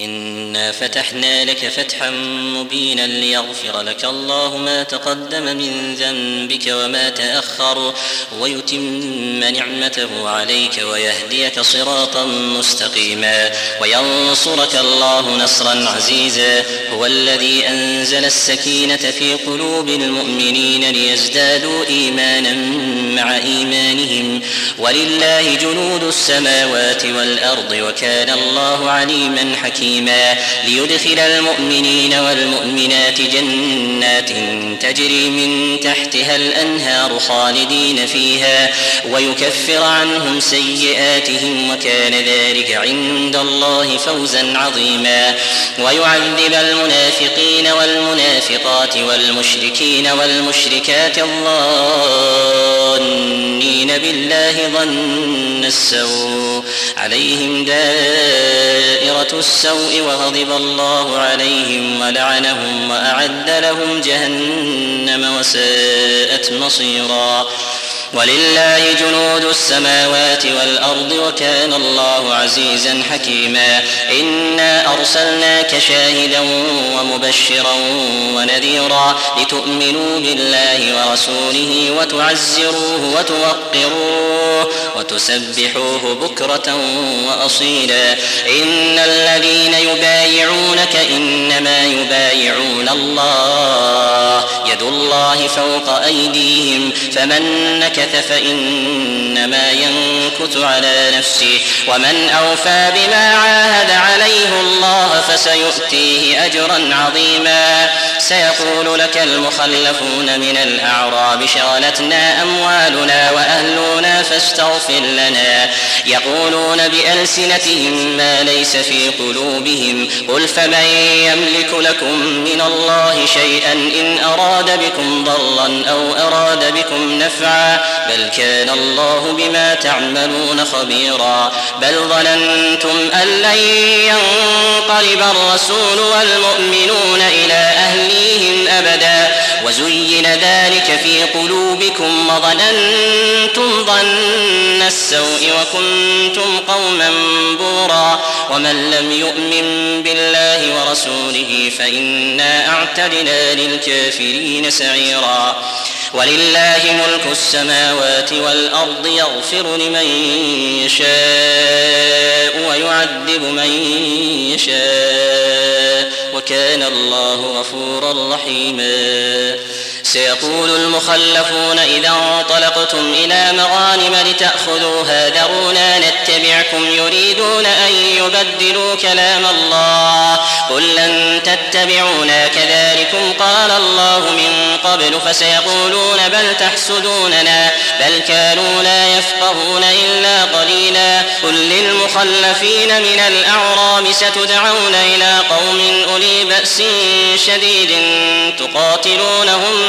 إنا فتحنا لك فتحا مبينا ليغفر لك الله ما تقدم من ذنبك وما تأخر ويتم نعمته عليك ويهديك صراطا مستقيما وينصرك الله نصرا عزيزا. هو الذي أنزل السكينة في قلوب المؤمنين ليزدادوا إيمانا مع إيمانهم. ولله جنود السماوات والأرض وكان الله عليما حكيما. حكيما ليدخل المؤمنين والمؤمنات جنات تجري من تحتها الأنهار خالدين فيها ويكفر عنهم سيئاتهم وكان ذلك عند الله فوزا عظيما ويعذب المنافقين والمنافقات والمشركين والمشركات الظانين بالله ظن السوء عليهم دائرة السوء السوء وغضب الله عليهم ولعنهم وأعد لهم جهنم وساءت مصيرا. ولله جنود السماوات والأرض وكان الله عزيزا حكيما. إنا أرسلناك شاهدا ومبشرا ونذيرا لتؤمنوا بالله ورسوله وتعزروه وتوقروه وتسبحوه بكرة وأصيلا. إن الذين يبايعونك إنما يبايعون الله. يد الله فوق أيديهم. فمن نكث فإنما ينكث على نفسه. ومن أوفى بما عاهد عليه الله فسيؤتيه أجرا عظيما. سيقول لك المخلفون من الأعراب شغلتنا أموالنا وأهلنا فاستغفر لنا. يقولون بألسنتهم ما ليس في قلوبهم. قل فمن يملك لكم من الله شيئا إن أراد بكم ضرا أو أراد بكم نفعا. بل كان الله بما تعملون خبيرا. بل ظننتم أن لن ينقلب الرسول والمؤمنون إلى أهليهم أبدا. وزين ذلك في قلوبكم وظننتم ظن السوء وكنتم قوما بورا. ومن لم يؤمن بالله ورسوله فإنا أعتدنا للكافرين سعيرا. ولله ملك السماوات والأرض يغفر لمن يشاء ويعذب من يشاء وكان الله غفورا رحيما سيقول المخلفون إذا انطلقتم إلى مغانم لتأخذوها ذرونا نتبعكم يريدون أن يبدلوا كلام الله قل لن تتبعونا كذلكم قال الله من قبل فسيقولون بل تحسدوننا بل كانوا لا يفقهون إلا قليلا قل للمخلفين من الأعراب ستدعون إلى قوم أولي بأس شديد تقاتلونهم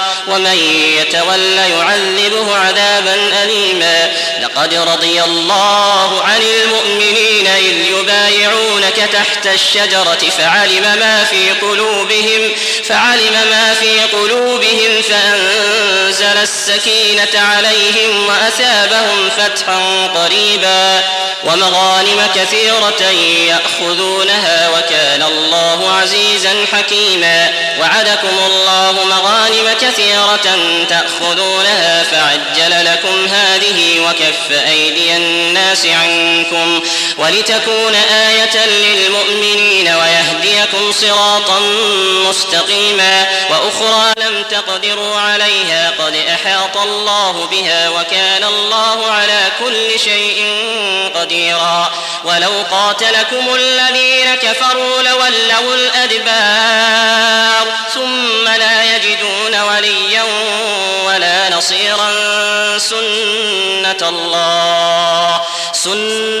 ومن يتول يعذبه عذابا أليما. لقد رضي الله عن المؤمنين إذ يبايعونك تحت الشجرة فعلم ما في قلوبهم فعلم ما في قلوبهم فأنزل السكينة عليهم وأثابهم فتحا قريبا. ومغانم كثيرة يأخذونها وكان الله عزيزا حكيما. وعدكم الله مغانم كثيرة تأخذونها فعجل لكم هذه وكف أيدي الناس عنكم. ولتكون آية للمؤمنين ويهديكم صراطا مستقيما وأخرى لم تقدروا عليها قد أحاط الله بها وكان الله على كل شيء قديرا ولو قاتلكم الذين كفروا لولوا الأدبار ثم لا يجدون وليا ولا نصيرا سنة الله سنة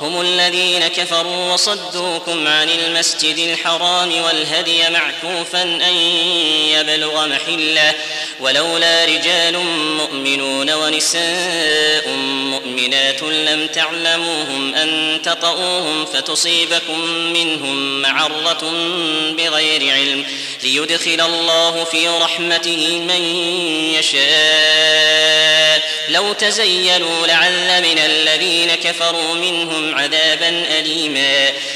هم الذين كفروا وصدوكم عن المسجد الحرام والهدي معكوفا أن يبلغ محلة ولولا رجال مؤمنون ونساء مؤمنات لم تعلموهم أن تطؤوهم فتصيبكم منهم معرة بغير علم ليدخل الله في رحمته من يشاء. لو تزيلوا لعل من الذين كفروا منهم عذابا أليما.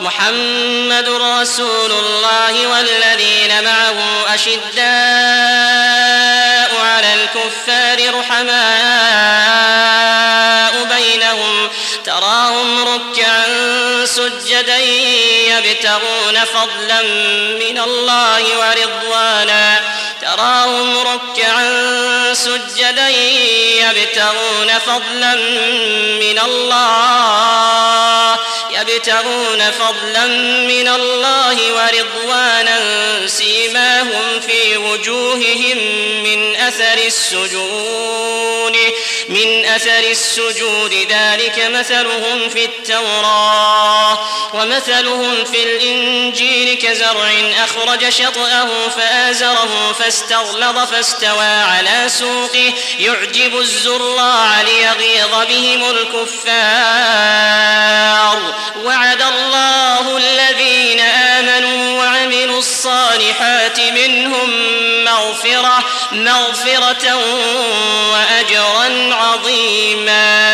محمد رسول الله والذين معه أشداء على الكفار رحماء بينهم تراهم ركعا سجدا يبتغون فضلا من الله ورضوانا تراهم ركعا سجدا يبتغون فضلا من الله يبتغون فضلا من الله ورضوانا سيماهم في وجوههم من أثر السجود من أثر السجود ذلك مثلهم في التوراة ومثلهم في الإنجيل كزرع أخرج شطأه فآزره فاستغلظ فاستوى على سوقه يعجب الزراع ليغيظ بهم الكفار وعد الله الذين آمنوا وعملوا الصالحات منهم مغفرة مغفرة وأجرا عظيما.